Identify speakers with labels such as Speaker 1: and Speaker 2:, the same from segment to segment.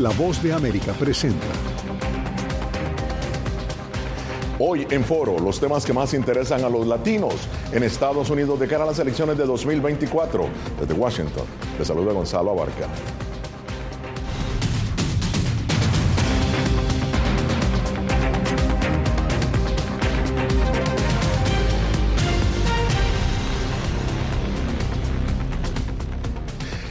Speaker 1: La voz de América presenta.
Speaker 2: Hoy en Foro, los temas que más interesan a los latinos en Estados Unidos de cara a las elecciones de 2024. Desde Washington, le saluda Gonzalo Abarca.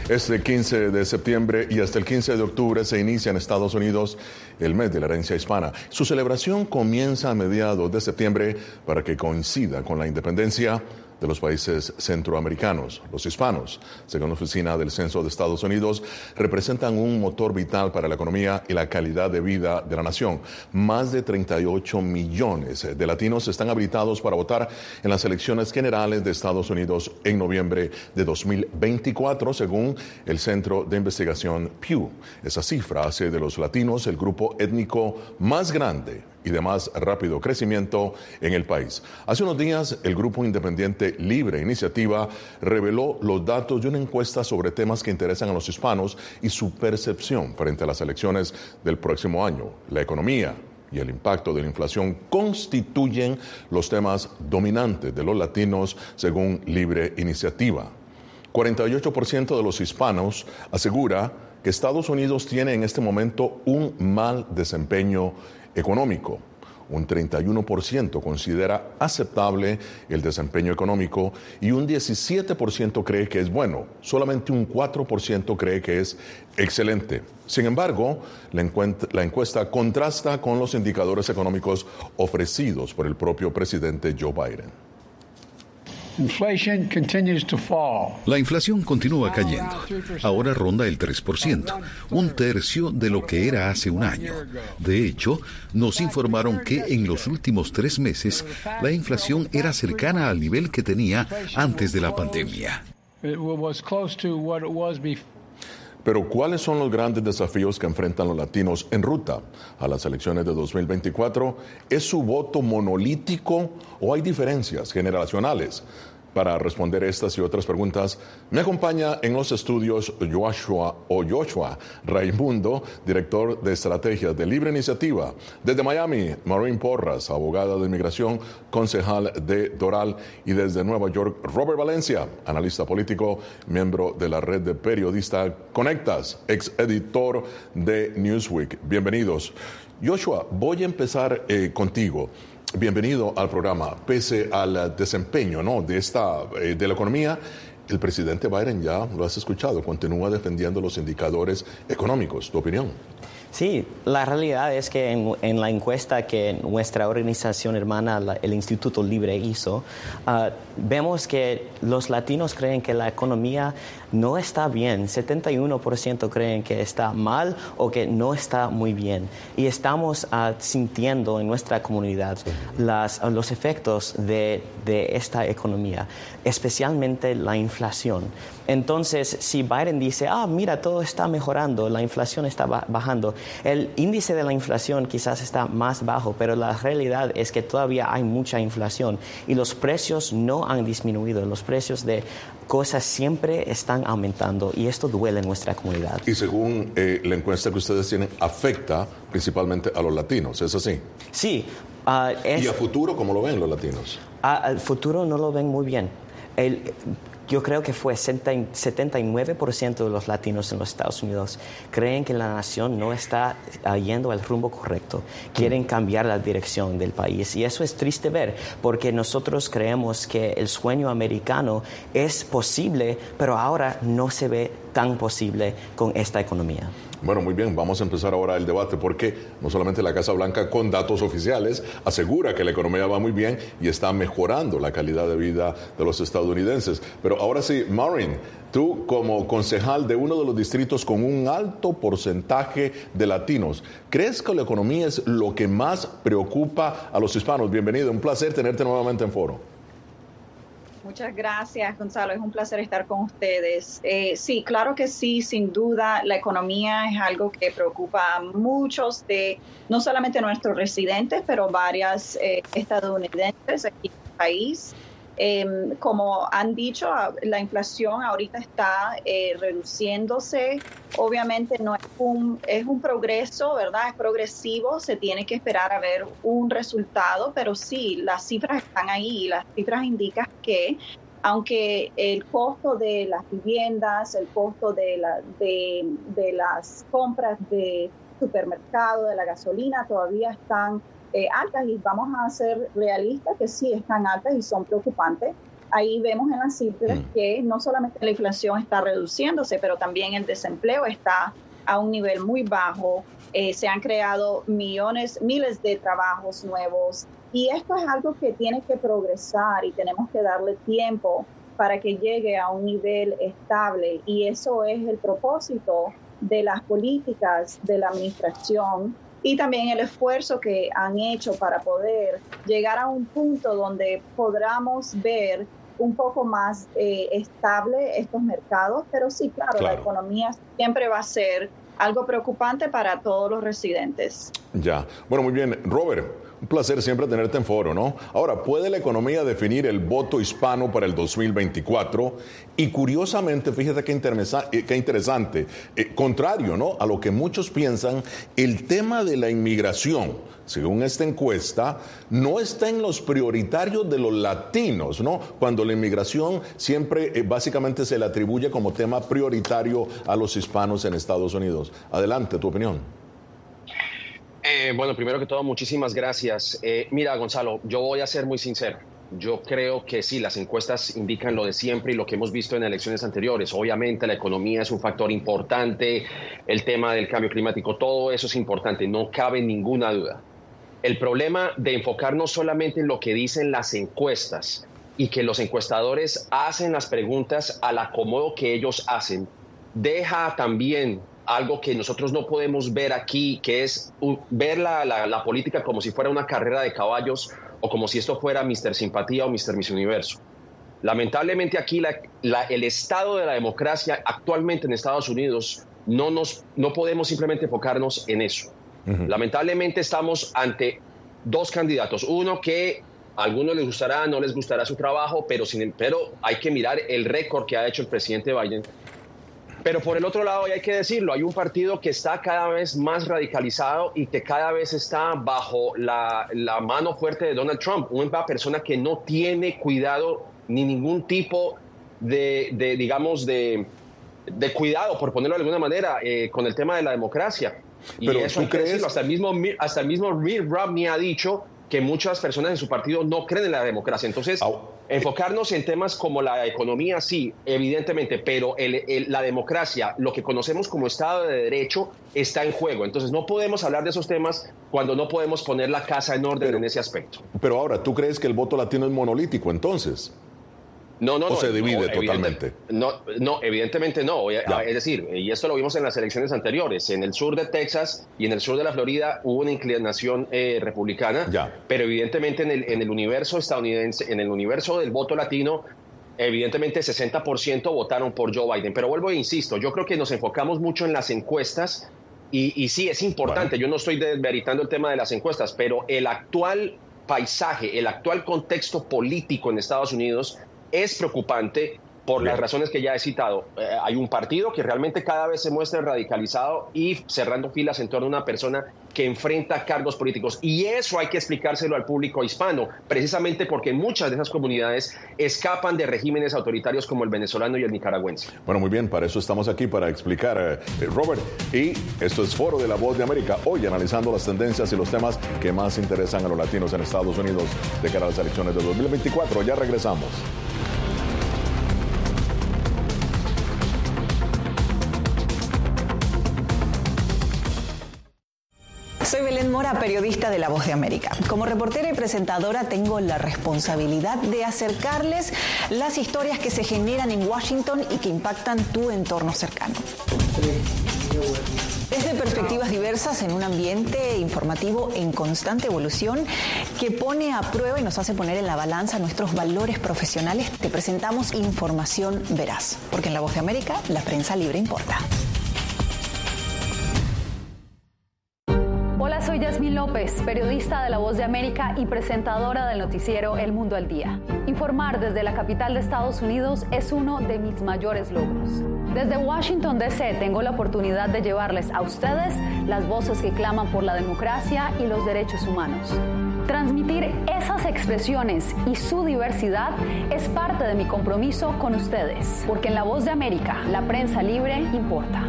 Speaker 2: Este 15 de septiembre y hasta el 15 de octubre se inicia en Estados Unidos el mes de la herencia hispana. Su celebración comienza a mediados de septiembre para que coincida con la independencia de los países centroamericanos. Los hispanos, según la Oficina del Censo de Estados Unidos, representan un motor vital para la economía y la calidad de vida de la nación. Más de 38 millones de latinos están habilitados para votar en las elecciones generales de Estados Unidos en noviembre de 2024, según el Centro de Investigación Pew. Esa cifra hace de los latinos el grupo étnico más grande y de más rápido crecimiento en el país. Hace unos días, el grupo independiente Libre Iniciativa reveló los datos de una encuesta sobre temas que interesan a los hispanos y su percepción frente a las elecciones del próximo año. La economía, y el impacto de la inflación constituyen los temas dominantes de los latinos según Libre Iniciativa. 48% de los hispanos asegura que Estados Unidos tiene en este momento un mal desempeño económico. Un 31% considera aceptable el desempeño económico y un 17% cree que es bueno. Solamente un 4% cree que es excelente. Sin embargo, la encuesta contrasta con los indicadores económicos ofrecidos por el propio presidente Joe Biden.
Speaker 3: La inflación continúa cayendo. Ahora ronda el 3%, un tercio de lo que era hace un año. De hecho, nos informaron que en los últimos tres meses la inflación era cercana al nivel que tenía antes de la pandemia.
Speaker 2: Pero ¿cuáles son los grandes desafíos que enfrentan los latinos en ruta a las elecciones de 2024? ¿Es su voto monolítico o hay diferencias generacionales? Para responder estas y otras preguntas, me acompaña en los estudios Joshua o Joshua Raimundo, director de estrategias de Libre Iniciativa. Desde Miami, Maureen Porras, abogada de inmigración, concejal de Doral. Y desde Nueva York, Robert Valencia, analista político, miembro de la red de periodistas Conectas, ex editor de Newsweek. Bienvenidos. Joshua, voy a empezar eh, contigo. Bienvenido al programa. Pese al desempeño ¿no? de, esta, eh, de la economía, el presidente Biden ya lo has escuchado, continúa defendiendo los indicadores económicos. ¿Tu opinión?
Speaker 4: Sí, la realidad es que en, la encuesta que nuestra organización hermana, el Instituto Libre, hizo, ah, vemos que los latinos creen que la economía no está bien. 71% creen que está mal o que no está muy bien. Y estamos ah, sintiendo en nuestra comunidad los efectos de, de esta economía, especialmente la inflación. Entonces, si Biden dice, ah, mira, todo está mejorando, la inflación está bajando, el índice de la inflación quizás está más bajo, pero la realidad es que todavía hay mucha inflación y los precios no han disminuido. Los precios de cosas siempre están aumentando y esto duele en nuestra comunidad.
Speaker 2: Y según eh, la encuesta que ustedes tienen, afecta principalmente a los latinos, ¿es así?
Speaker 4: Sí.
Speaker 2: Ah, ¿Y a futuro cómo lo ven los latinos?
Speaker 4: Al futuro no lo ven muy bien. El, yo creo que fue 79% de los latinos en los Estados Unidos creen que la nación no está ah, yendo al rumbo correcto, quieren cambiar la dirección del país y eso es triste ver porque nosotros creemos que el sueño americano es posible, pero ahora no se ve tan posible con esta economía.
Speaker 2: Bueno, muy bien, vamos a empezar ahora el debate porque no solamente la Casa Blanca con datos oficiales asegura que la economía va muy bien y está mejorando la calidad de vida de los estadounidenses. Pero ahora sí, Maureen, tú como concejal de uno de los distritos con un alto porcentaje de latinos, ¿crees que la economía es lo que más preocupa a los hispanos? Bienvenido, un placer tenerte nuevamente en foro.
Speaker 5: Muchas gracias, Gonzalo. Es un placer estar con ustedes. Eh, sí, claro que sí, sin duda, la economía es algo que preocupa a muchos de, no solamente nuestros residentes, pero varias eh, estadounidenses aquí en el país. Em, como han dicho, la inflación ahorita está eh, reduciéndose. Obviamente no es un, es un progreso, ¿verdad? Es progresivo, se tiene que esperar a ver un resultado, pero sí, las cifras están ahí las cifras indican que aunque el costo de las viviendas, el costo de, la, de, de las compras de supermercado, de la gasolina, todavía están eh, altas y vamos a ser realistas que sí están altas y son preocupantes. Ahí vemos en las cifras mm. que no solamente la inflación está reduciéndose, pero también el desempleo está a un nivel muy bajo. Eh, se han creado millones, miles de trabajos nuevos y esto es algo que tiene que progresar y tenemos que darle tiempo para que llegue a un nivel estable y eso es el propósito de las políticas de la administración y también el esfuerzo que han hecho para poder llegar a un punto donde podamos ver un poco más eh, estable estos mercados, pero sí, claro, la economía siempre va a ser algo preocupante para todos los residentes.
Speaker 2: Ya, bueno, muy bien. Robert, un placer siempre tenerte en foro, ¿no? Ahora, ¿puede la economía definir el voto hispano para el 2024? Y curiosamente, fíjate qué, eh, interesante, eh, contrario, ¿no? A lo que muchos piensan, el tema de la inmigración, según esta encuesta, no está en los prioritarios de los latinos, ¿no? Cuando la inmigración siempre eh, básicamente se le atribuye como tema prioritario a los hispanos en Estados Unidos. Adelante, tu opinión.
Speaker 6: Eh, bueno, primero que todo, muchísimas gracias. Eh, mira, Gonzalo, yo voy a ser muy sincero. Yo creo que sí, las encuestas indican lo de siempre y lo que hemos visto en elecciones anteriores. Obviamente la economía es un factor importante, el tema del cambio climático, todo eso es importante, no cabe ninguna duda. El problema de enfocarnos solamente en lo que dicen las encuestas y que los encuestadores hacen las preguntas al acomodo que ellos hacen, deja también algo que nosotros no podemos ver aquí, que es ver la, política como si fuera una carrera de caballos o como si esto fuera Mr. Simpatía o Mr. Miss Universo. Lamentablemente aquí el estado de la democracia actualmente en Estados Unidos no, nos, no podemos simplemente enfocarnos en eso. Lamentablemente estamos ante dos candidatos. Uno que a algunos les gustará, no les gustará su trabajo, pero, sin, pero hay que mirar el récord que ha hecho el presidente Biden pero por el otro lado, y hay que decirlo, hay un partido que está cada vez más radicalizado y que cada vez está bajo la, mano fuerte de Donald Trump, una persona que no tiene cuidado ni ningún tipo de, digamos, de, cuidado, por ponerlo de alguna manera, eh, con el tema de la democracia. Y eso ¿tú crees? hasta el mismo, hasta el mismo Mitt Romney ha dicho que muchas personas en su partido no creen en la democracia. Entonces, enfocarnos en temas como la economía, sí, evidentemente, pero la democracia, lo que conocemos como Estado de Derecho, está en juego. Entonces, no podemos hablar de esos temas cuando no podemos poner la casa en orden en ese aspecto.
Speaker 2: Pero ahora, ¿tú crees que el voto latino es monolítico entonces?
Speaker 6: No, no,
Speaker 2: ¿O se divide totalmente?
Speaker 6: No, no, evidentemente no. Es decir, y esto lo vimos en las elecciones anteriores. En el sur de Texas y en el sur de la Florida hubo una inclinación eh, republicana, pero evidentemente en el, en el universo estadounidense, en el universo del voto latino, evidentemente 60% votaron por Joe Biden. Pero vuelvo e insisto, yo creo que nos enfocamos mucho en las encuestas y, sí, es importante. Yo no estoy desmeritando el tema de las encuestas, pero el actual paisaje, el actual contexto político en Estados Unidos es preocupante por las razones que ya he citado. Eh, hay un partido que realmente cada vez se muestra radicalizado y cerrando filas en torno a una persona que enfrenta cargos políticos. Y eso hay que explicárselo al público hispano, precisamente porque muchas de esas comunidades escapan de regímenes autoritarios como el venezolano y el nicaragüense.
Speaker 2: Bueno, muy bien, para eso estamos aquí, para explicar, eh, eh, Robert. Y esto es Foro de la Voz de América, hoy analizando las tendencias y los temas que más interesan a los latinos en Estados Unidos de cara a las elecciones de 2024. Ya regresamos.
Speaker 7: Mora, periodista de La Voz de América. Como reportera y presentadora tengo la responsabilidad de acercarles las historias que se generan en Washington y que impactan tu entorno cercano. Desde perspectivas diversas en un ambiente informativo en constante evolución que pone a prueba y nos hace poner en la balanza nuestros valores profesionales, te presentamos información veraz, porque en La Voz de América la prensa libre importa.
Speaker 8: Soy Yasmín López, periodista de La Voz de América y presentadora del noticiero El Mundo al Día. Informar desde la capital de Estados Unidos es uno de mis mayores logros. Desde Washington, D.C. tengo la oportunidad de llevarles a ustedes las voces que claman por la democracia y los derechos humanos. Transmitir esas expresiones y su diversidad es parte de mi compromiso con ustedes, porque en La Voz de América, la prensa libre importa.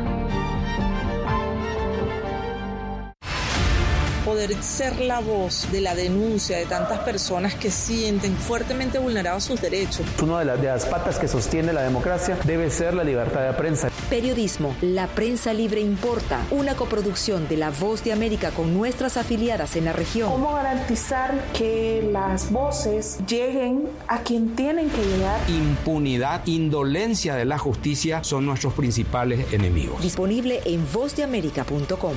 Speaker 9: Poder ser la voz de la denuncia de tantas personas que sienten fuertemente vulnerados sus derechos.
Speaker 10: Una de las, de las patas que sostiene la democracia debe ser la libertad de prensa.
Speaker 11: Periodismo, la prensa libre importa, una coproducción de La Voz de América con nuestras afiliadas en la región.
Speaker 12: ¿Cómo garantizar que las voces lleguen a quien tienen que llegar?
Speaker 13: Impunidad, indolencia de la justicia son nuestros principales enemigos.
Speaker 11: Disponible en vozdeamerica.com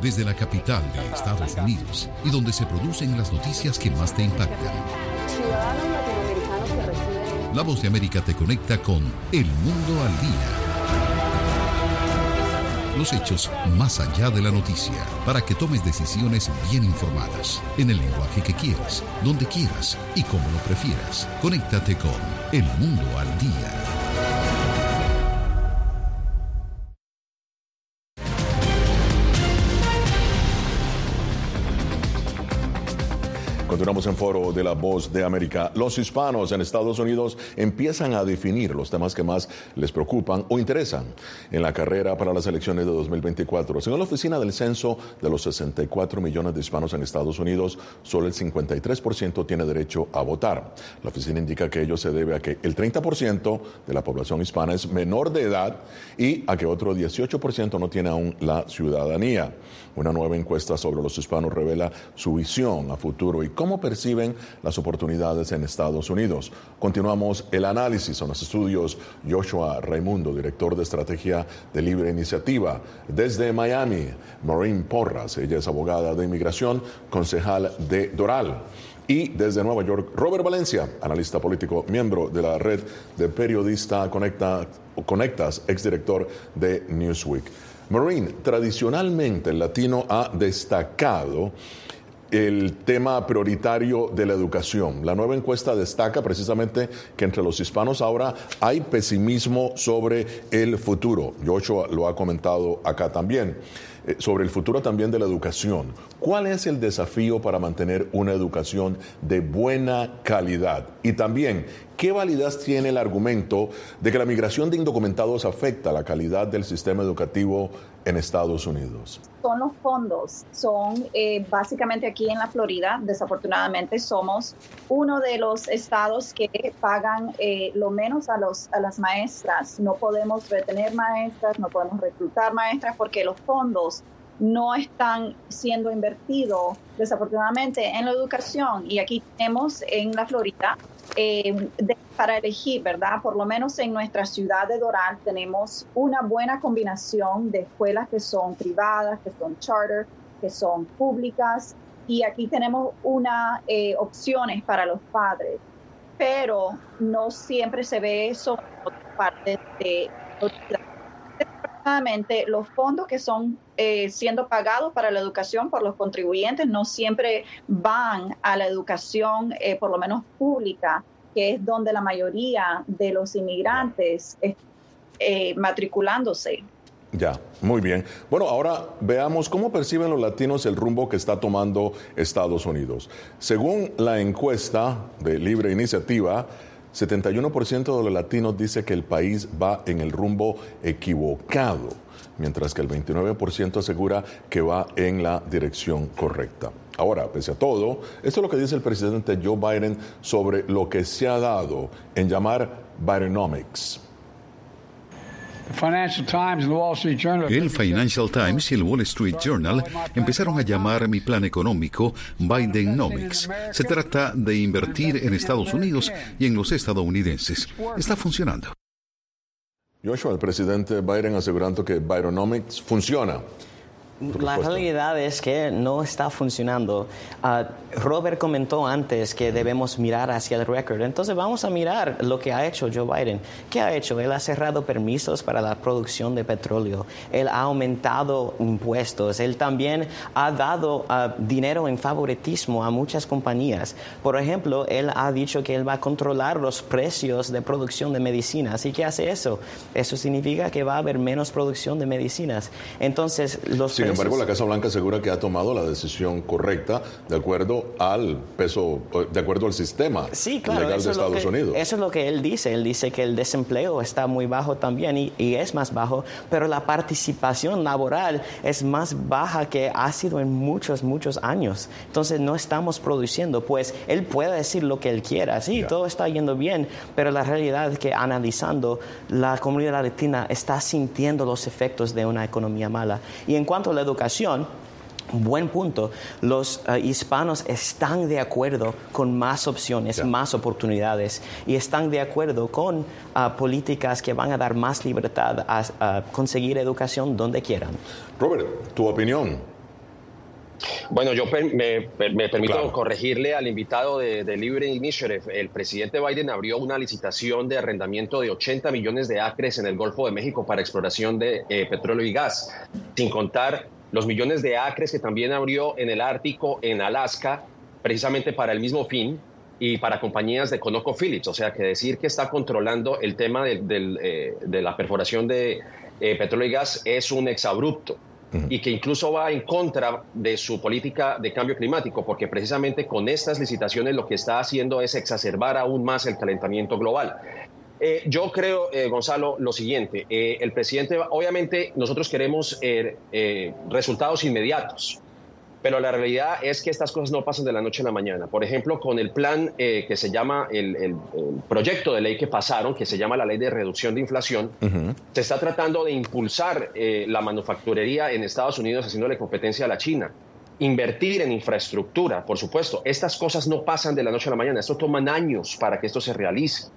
Speaker 3: desde la capital de Estados Unidos y donde se producen las noticias que más te impactan. La voz de América te conecta con El Mundo al Día. Los hechos más allá de la noticia, para que tomes decisiones bien informadas, en el lenguaje que quieras, donde quieras y como lo prefieras. Conéctate con El Mundo al Día.
Speaker 2: Continuamos en foro de la voz de América. Los hispanos en Estados Unidos empiezan a definir los temas que más les preocupan o interesan en la carrera para las elecciones de 2024. Según la oficina del censo de los 64 millones de hispanos en Estados Unidos, solo el 53% tiene derecho a votar. La oficina indica que ello se debe a que el 30% de la población hispana es menor de edad y a que otro 18% no tiene aún la ciudadanía. Una nueva encuesta sobre los hispanos revela su visión a futuro y cómo perciben las oportunidades en Estados Unidos. Continuamos el análisis en los estudios Joshua Raimundo, director de estrategia de Libre Iniciativa. Desde Miami, Maureen Porras, ella es abogada de inmigración, concejal de Doral. Y desde Nueva York, Robert Valencia, analista político, miembro de la red de periodista Conecta, Conectas, exdirector de Newsweek. Marine, tradicionalmente el latino ha destacado el tema prioritario de la educación. La nueva encuesta destaca precisamente que entre los hispanos ahora hay pesimismo sobre el futuro. Joshua lo ha comentado acá también. Eh, sobre el futuro también de la educación. ¿Cuál es el desafío para mantener una educación de buena calidad? Y también, ¿qué validez tiene el argumento de que la migración de indocumentados afecta la calidad del sistema educativo en Estados Unidos?
Speaker 5: Son los fondos, son eh, básicamente aquí en la Florida, desafortunadamente somos uno de los estados que pagan eh, lo menos a, los, a las maestras. No podemos retener maestras, no podemos reclutar maestras porque los fondos no están siendo invertidos desafortunadamente en la educación y aquí tenemos en la Florida eh, para elegir, ¿verdad? Por lo menos en nuestra ciudad de Doral tenemos una buena combinación de escuelas que son privadas, que son charter, que son públicas y aquí tenemos una eh, opciones para los padres, pero no siempre se ve eso por parte de los fondos que son eh, siendo pagados para la educación por los contribuyentes no siempre van a la educación, eh, por lo menos pública, que es donde la mayoría de los inmigrantes eh, matriculándose.
Speaker 2: Ya, muy bien. Bueno, ahora veamos cómo perciben los latinos el rumbo que está tomando Estados Unidos. Según la encuesta de Libre Iniciativa, 71% de los latinos dice que el país va en el rumbo equivocado, mientras que el 29% asegura que va en la dirección correcta. Ahora, pese a todo, esto es lo que dice el presidente Joe Biden sobre lo que se ha dado en llamar Bidenomics.
Speaker 3: El Financial Times y el Wall Street Journal empezaron a llamar mi plan económico Bidenomics. Se trata de invertir en Estados Unidos y en los estadounidenses. Está funcionando.
Speaker 2: Joshua, el presidente Biden asegurando que Bidenomics funciona.
Speaker 4: La realidad es que no está funcionando. Ah, Robert comentó antes que debemos mirar hacia el récord. Entonces vamos a mirar lo que ha hecho Joe Biden. ¿Qué ha hecho? Él ha cerrado permisos para la producción de petróleo. Él ha aumentado impuestos. Él también ha dado ah, dinero en favoritismo a muchas compañías. Por ejemplo, él ha dicho que él va a controlar los precios de producción de medicinas. ¿Y qué hace eso? Eso significa que va a haber menos producción de medicinas. Entonces, los
Speaker 2: Sin embargo, la Casa Blanca asegura que ha tomado la decisión correcta de acuerdo al peso, de acuerdo al sistema legal de Estados Unidos.
Speaker 4: Eso es lo que él dice. Él dice que el desempleo está muy bajo también y, y es más bajo, pero la participación laboral es más baja que ha sido en muchos, muchos años. Entonces, no estamos produciendo. Pues él puede decir lo que él quiera. Sí, todo está yendo bien, pero la realidad es que analizando, la comunidad latina está sintiendo los efectos de una economía mala. Y en cuanto a la educación, Buen punto. Los uh, hispanos están de acuerdo con más opciones, yeah. más oportunidades y están de acuerdo con uh, políticas que van a dar más libertad a, a conseguir educación donde quieran.
Speaker 2: Robert, tu opinión.
Speaker 6: Bueno, yo me, permito claro. corregirle al invitado de, de, Libre Initiative. El presidente Biden abrió una licitación de arrendamiento de 80 millones de acres en el Golfo de México para exploración de eh, petróleo y gas, sin contar los millones de acres que también abrió en el Ártico, en Alaska, precisamente para el mismo fin y para compañías de ConocoPhillips. O sea, que decir que está controlando el tema de, de, eh, de la perforación de eh, petróleo y gas es un exabrupto y que incluso va en contra de su política de cambio climático, porque precisamente con estas licitaciones lo que está haciendo es exacerbar aún más el calentamiento global. Eh, yo creo, eh, Gonzalo, lo siguiente, eh, el presidente, obviamente nosotros queremos resultados inmediatos, pero la realidad es que estas cosas no pasan de la noche a la mañana. Por ejemplo, con el plan eh, que se llama, el, el, el, proyecto de ley que pasaron, que se llama la ley de reducción de inflación, uh -huh. se está tratando de impulsar eh, la manufacturería en Estados Unidos haciéndole competencia a la China. Invertir en infraestructura, por supuesto. Estas cosas no pasan de la noche a la mañana, esto toman años para que esto se realice.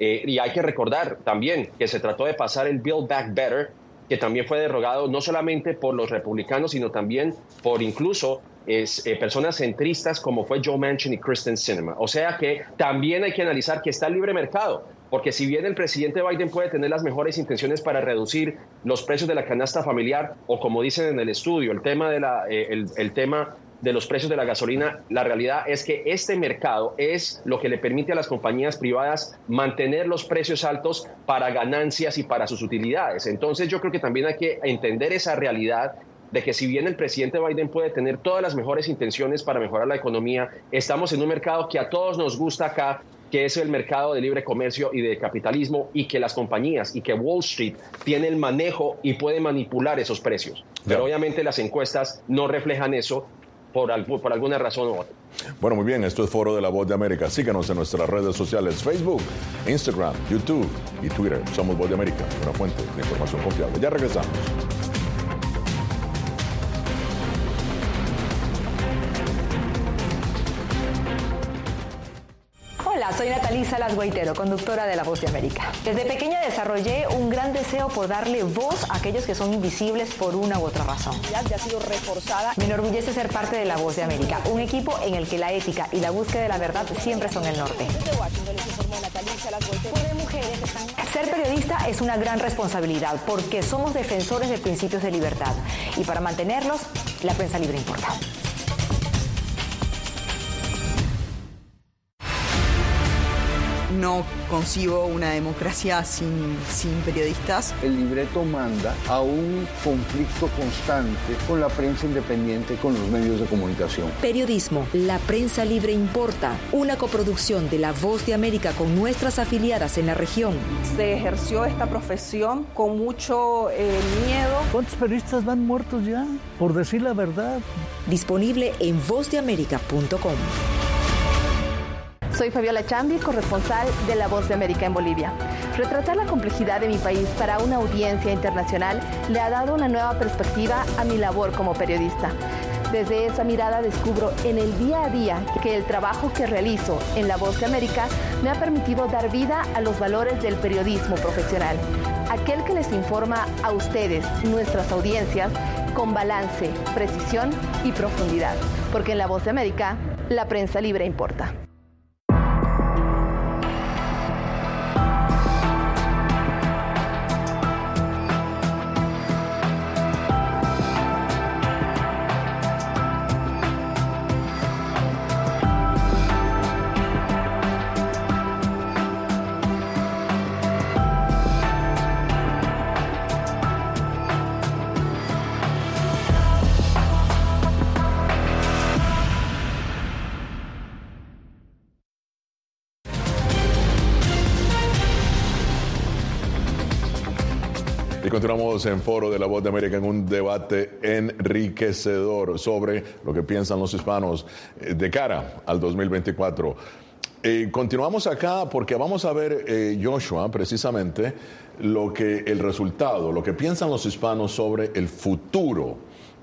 Speaker 6: Eh, y hay que recordar también que se trató de pasar el Build Back Better, que también fue derogado no solamente por los republicanos, sino también por incluso eh, personas centristas como fue Joe Manchin y Kristen Sinema. O sea que también hay que analizar que está el libre mercado, porque si bien el presidente Biden puede tener las mejores intenciones para reducir los precios de la canasta familiar, o como dicen en el estudio, el tema, de la, eh, el tema de los precios de la gasolina, la realidad es que este mercado es lo que le permite a las compañías privadas mantener los precios altos para ganancias y para sus utilidades. Entonces yo creo que también hay que entender esa realidad de que si bien el presidente Biden puede tener todas las mejores intenciones para mejorar la economía, estamos en un mercado que a todos nos gusta acá, que es el mercado de libre comercio y de capitalismo y que las compañías y que Wall Street tiene el manejo y puede manipular esos precios. Pero obviamente las encuestas no reflejan eso por, por, alguna razón u otra.
Speaker 2: Bueno, muy bien, esto es Foro de la Voz de América. Síganos en nuestras redes sociales, Facebook, Instagram, YouTube y Twitter. Somos Voz de América, una fuente de información confiable. Ya regresamos.
Speaker 14: Soy Natalí Salas Guaitero, conductora de La Voz de América. Desde pequeña desarrollé un gran deseo por darle voz a aquellos que son invisibles por una u otra razón.
Speaker 15: Ya ha sido reforzada.
Speaker 14: Me enorgullece ser parte de La Voz de América, un equipo en el que la ética y la búsqueda de la verdad siempre son el norte. Ser periodista es una gran responsabilidad porque somos defensores de principios de libertad y para mantenerlos, la prensa libre importa.
Speaker 16: No concibo una democracia sin, sin, periodistas.
Speaker 17: El libreto manda a un conflicto constante con la prensa independiente, con los medios de comunicación.
Speaker 11: Periodismo, la prensa libre importa, una coproducción de La Voz de América con nuestras afiliadas en la región.
Speaker 12: Se ejerció esta profesión con mucho eh, miedo.
Speaker 18: ¿Cuántos periodistas van muertos ya? Por decir la verdad.
Speaker 11: Disponible en vozdeamerica.com.
Speaker 19: Soy Fabiola Chambi, corresponsal de La Voz de América en Bolivia. Retratar la complejidad de mi país para una audiencia internacional le ha dado una nueva perspectiva a mi labor como periodista. Desde esa mirada descubro en el día a día que el trabajo que realizo en La Voz de América me ha permitido dar vida a los valores del periodismo profesional. Aquel que les informa a ustedes, nuestras audiencias, con balance, precisión y profundidad, porque en La Voz de América, la prensa libre importa.
Speaker 2: Continuamos en Foro de la Voz de América en un debate enriquecedor sobre lo que piensan los hispanos eh, de cara al 2024. Eh, continuamos acá porque vamos a ver, eh, Joshua, precisamente lo que el resultado, lo que piensan los hispanos sobre el futuro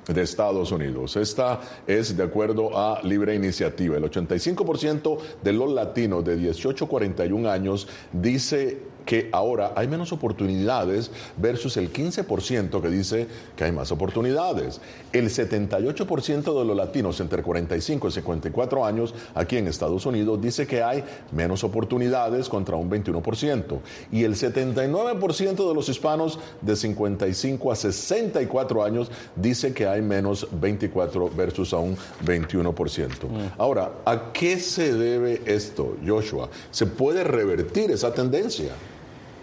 Speaker 2: de Estados Unidos. Esta es de acuerdo a Libre Iniciativa. El 85% de los latinos de 18 a 41 años dice que ahora hay menos oportunidades versus el 15% que dice que hay más oportunidades. El 78% de los latinos entre 45 y 54 años aquí en Estados Unidos dice que hay menos oportunidades contra un 21%. Y el 79% de los hispanos de 55 a 64 años dice que hay menos 24 versus a un 21%. Mm. Ahora, ¿a qué se debe esto, Joshua? ¿Se puede revertir esa tendencia?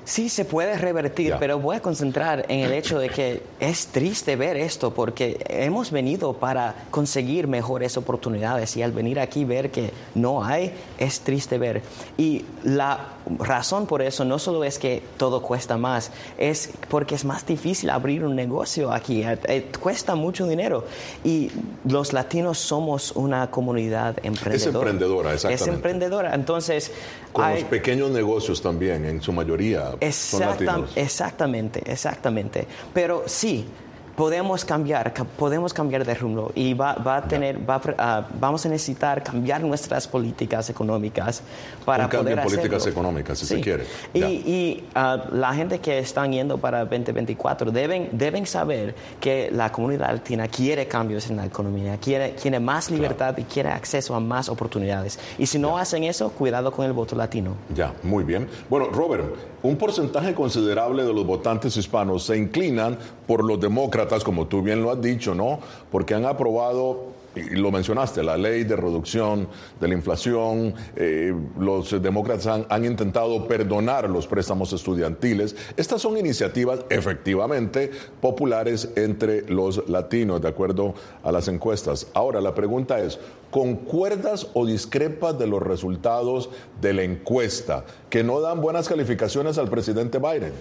Speaker 4: Sí, se puede revertir, pero voy a concentrar en el hecho de que es triste ver esto porque hemos venido para conseguir mejores oportunidades y al venir aquí ver que no hay, es triste ver. Y la razón por eso no solo es que todo cuesta más, es porque es más difícil abrir un negocio aquí, eh, eh, cuesta mucho dinero y los latinos somos una comunidad emprendedora. Es
Speaker 2: emprendedora, exactamente.
Speaker 4: Es emprendedora, entonces...
Speaker 2: Con los pequeños negocios también, en su mayoría
Speaker 4: Exactamente, exactamente. Pero sí, podemos cambiar, podemos cambiar de rumbo y va, a tener, ah, vamos a necesitar cambiar nuestras políticas económicas para
Speaker 2: Un
Speaker 4: cambio
Speaker 2: en políticas económicas, si se quiere.
Speaker 4: Y, ah, la gente que están yendo para 2024 deben, deben saber que la comunidad latina quiere cambios en la economía, quiere, quiere más libertad y quiere acceso a más oportunidades. Y si no hacen eso, cuidado con el voto latino.
Speaker 2: Ya, muy bien. Bueno, Robert, un porcentaje considerable de los votantes hispanos se inclinan por los demócratas, como tú bien lo has dicho, ¿no? Porque han aprobado y lo mencionaste, la ley de reducción de la inflación, eh, los demócratas han, han, intentado perdonar los préstamos estudiantiles. Estas son iniciativas efectivamente populares entre los latinos, de acuerdo a las encuestas. Ahora, la pregunta es, ¿concuerdas o discrepas de los resultados de la encuesta que no dan buenas calificaciones al presidente Biden?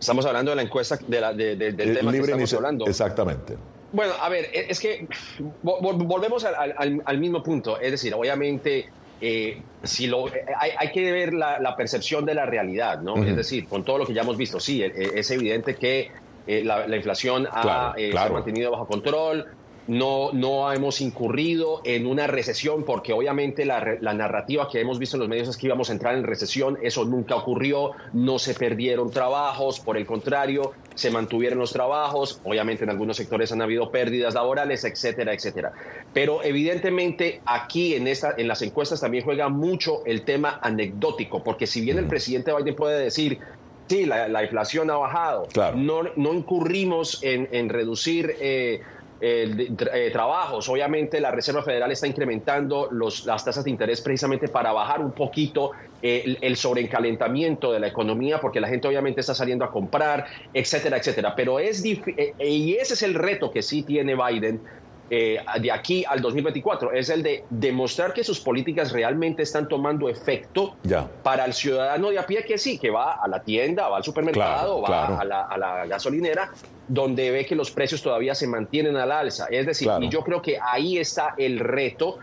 Speaker 6: Estamos hablando de la encuesta de la, del eh, tema que estamos hablando.
Speaker 2: Exactamente.
Speaker 6: Bueno, a ver, e, es que volvemos al, mismo punto. Es decir, obviamente, eh, si lo, eh, hay, que ver la, percepción de la realidad, ¿no? Es decir, con todo lo que ya hemos visto, sí, e, e, es evidente que la, inflación ha, se ha mantenido bajo control, no, no hemos incurrido en una recesión, porque obviamente la, la, narrativa que hemos visto en los medios es que íbamos a entrar en recesión, eso nunca ocurrió, no se perdieron trabajos, por el contrario, se mantuvieron los trabajos, obviamente en algunos sectores han habido pérdidas laborales, etcétera, etcétera. Pero evidentemente aquí en, esta, en las encuestas también juega mucho el tema anecdótico, porque si bien el presidente Biden puede decir, sí, la, inflación ha bajado, no, no incurrimos en, en reducir... Eh, eh, trabajos. Obviamente la Reserva Federal está incrementando los, las tasas de interés precisamente para bajar un poquito el, el sobreencalentamiento de la economía, porque la gente obviamente está saliendo a comprar, etcétera, etcétera. Pero es eh, y ese es el reto que sí tiene Biden eh, de aquí al 2024 es el de demostrar que sus políticas realmente están tomando efecto para el ciudadano de a pie que sí, que va a la tienda, va al supermercado, va A, la, a, la, gasolinera, donde ve que los precios todavía se mantienen al alza. Es decir, y yo creo que ahí está el reto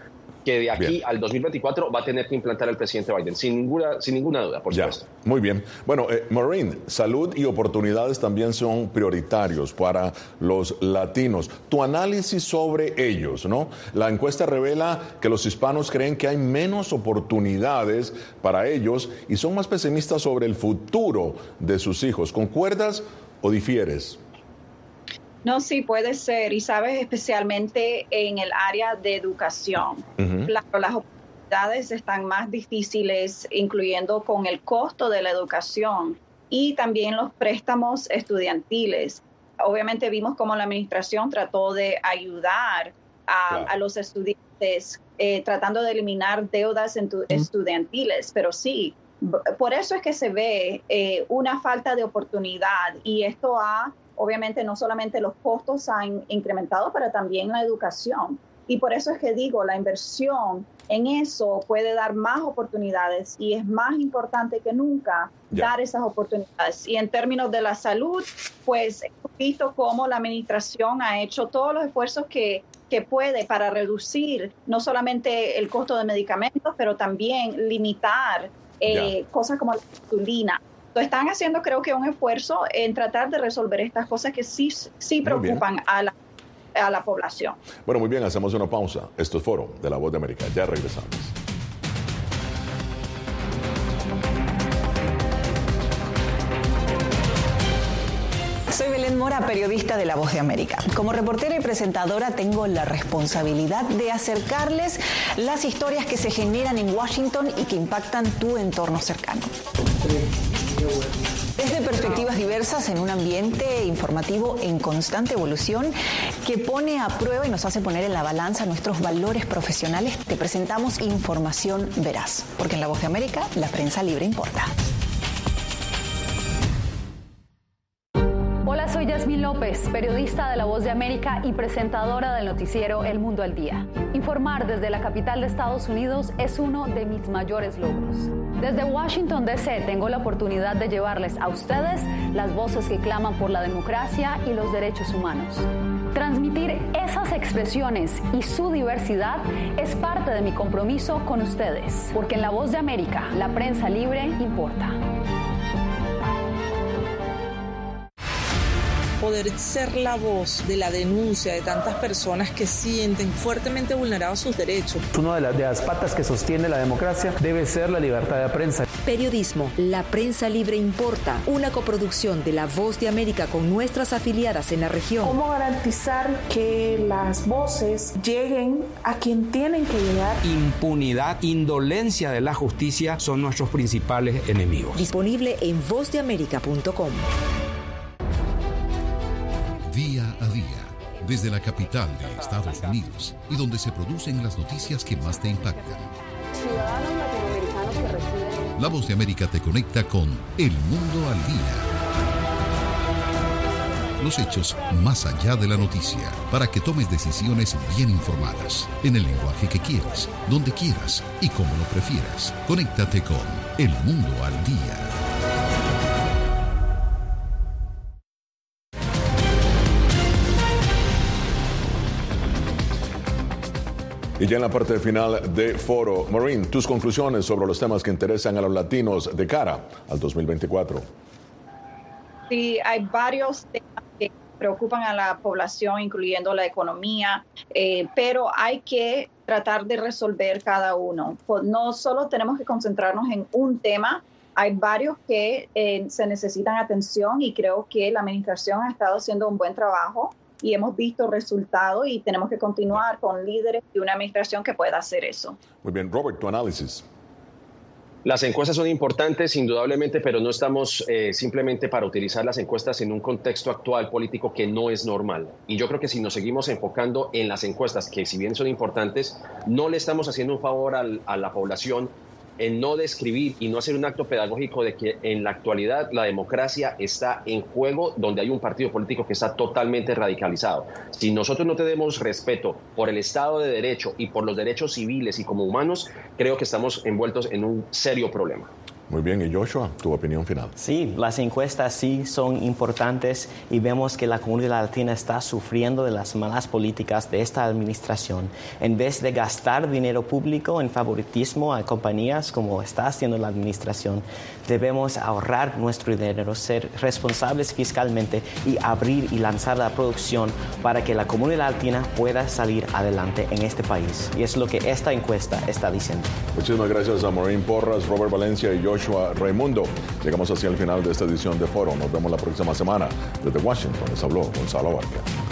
Speaker 6: que de aquí al 2024 va a tener que implantar el presidente Biden, sin ninguna, sin ninguna duda, por supuesto.
Speaker 2: Muy bien. Bueno, eh, Maureen, salud y oportunidades también son prioritarios para los latinos. Tu análisis sobre ellos, ¿no? La encuesta revela que los hispanos creen que hay menos oportunidades para ellos y son más pesimistas sobre el futuro de sus hijos. ¿Concuerdas o difieres?
Speaker 5: No, sí, puede ser. Y sabes, especialmente en el área de educación. Claro, las oportunidades están más difíciles, incluyendo con el costo de la educación y también los préstamos estudiantiles. Obviamente vimos cómo la administración trató de ayudar a, los estudiantes eh, tratando de eliminar deudas estudiantiles, pero sí, por eso es que se ve eh, una falta de oportunidad y esto ha, obviamente, no solamente los costos han incrementado, pero también la educación. Y por eso es que digo, la inversión en eso puede dar más oportunidades y es más importante que nunca dar esas oportunidades. Y en términos de la salud, pues he visto cómo la administración ha hecho todos los esfuerzos que, que puede para reducir no solamente el costo de medicamentos, pero también limitar eh, cosas como la insulina. Están haciendo creo que un esfuerzo en tratar de resolver estas cosas que sí, sí preocupan a la, a la población.
Speaker 2: Bueno, muy bien, hacemos una pausa. Esto es Foro de la Voz de América. Ya regresamos.
Speaker 7: Soy Belén Mora, periodista de La Voz de América. Como reportera y presentadora tengo la responsabilidad de acercarles las historias que se generan en Washington y que impactan tu entorno cercano. Desde perspectivas diversas en un ambiente informativo en constante evolución que pone a prueba y nos hace poner en la balanza nuestros valores profesionales, te presentamos información veraz, porque en La Voz de América la prensa libre importa.
Speaker 8: Soy Yasmín López, periodista de La Voz de América y presentadora del noticiero El Mundo al Día. Informar desde la capital de Estados Unidos es uno de mis mayores logros. Desde Washington, D.C. tengo la oportunidad de llevarles a ustedes las voces que claman por la democracia y los derechos humanos. Transmitir esas expresiones y su diversidad es parte de mi compromiso con ustedes, porque en La Voz de América la prensa libre importa.
Speaker 9: Poder ser la voz de la denuncia de tantas personas que sienten fuertemente vulnerados sus derechos.
Speaker 10: Una de las, de las patas que sostiene la democracia debe ser la libertad de prensa.
Speaker 11: Periodismo, la prensa libre importa, una coproducción de La Voz de América con nuestras afiliadas en la región.
Speaker 12: ¿Cómo garantizar que las voces lleguen a quien tienen que llegar?
Speaker 13: Impunidad, indolencia de la justicia son nuestros principales enemigos.
Speaker 11: Disponible en vozdeamerica.com
Speaker 3: desde la capital de Estados Unidos y donde se producen las noticias que más te impactan. La voz de América te conecta con El Mundo al Día. Los hechos más allá de la noticia, para que tomes decisiones bien informadas, en el lenguaje que quieras, donde quieras y como lo prefieras. Conéctate con El Mundo al Día.
Speaker 2: Y ya en la parte final de Foro, Maureen, tus conclusiones sobre los temas que interesan a los latinos de cara al 2024.
Speaker 5: Sí, hay varios temas que preocupan a la población, incluyendo la economía, eh, pero hay que tratar de resolver cada uno. Pues no solo tenemos que concentrarnos en un tema, hay varios que eh, se necesitan atención y creo que la administración ha estado haciendo un buen trabajo y hemos visto resultados y tenemos que continuar con líderes y una administración que pueda hacer eso.
Speaker 2: Muy bien, Robert, tu análisis.
Speaker 6: Las encuestas son importantes, indudablemente, pero no estamos eh, simplemente para utilizar las encuestas en un contexto actual político que no es normal. Y yo creo que si nos seguimos enfocando en las encuestas, que si bien son importantes, no le estamos haciendo un favor a la población en no describir y no hacer un acto pedagógico de que en la actualidad la democracia está en juego donde hay un partido político que está totalmente radicalizado. Si nosotros no tenemos respeto por el Estado de Derecho y por los derechos civiles y como humanos, creo que estamos envueltos en un serio problema.
Speaker 2: Muy bien, y Joshua, tu opinión final.
Speaker 4: Sí, las encuestas sí son importantes y vemos que la comunidad latina está sufriendo de las malas políticas de esta administración. En vez de gastar dinero público en favoritismo a compañías como está haciendo la administración, debemos ahorrar nuestro dinero, ser responsables fiscalmente y abrir y lanzar la producción para que la comunidad latina pueda salir adelante en este país. Y es lo que esta encuesta está diciendo.
Speaker 2: Muchísimas gracias a Maureen Porras, Robert Valencia y Joshua Raimundo. Llegamos hacia el final de esta edición de Foro. Nos vemos la próxima semana. Desde Washington les habló Gonzalo Vargas.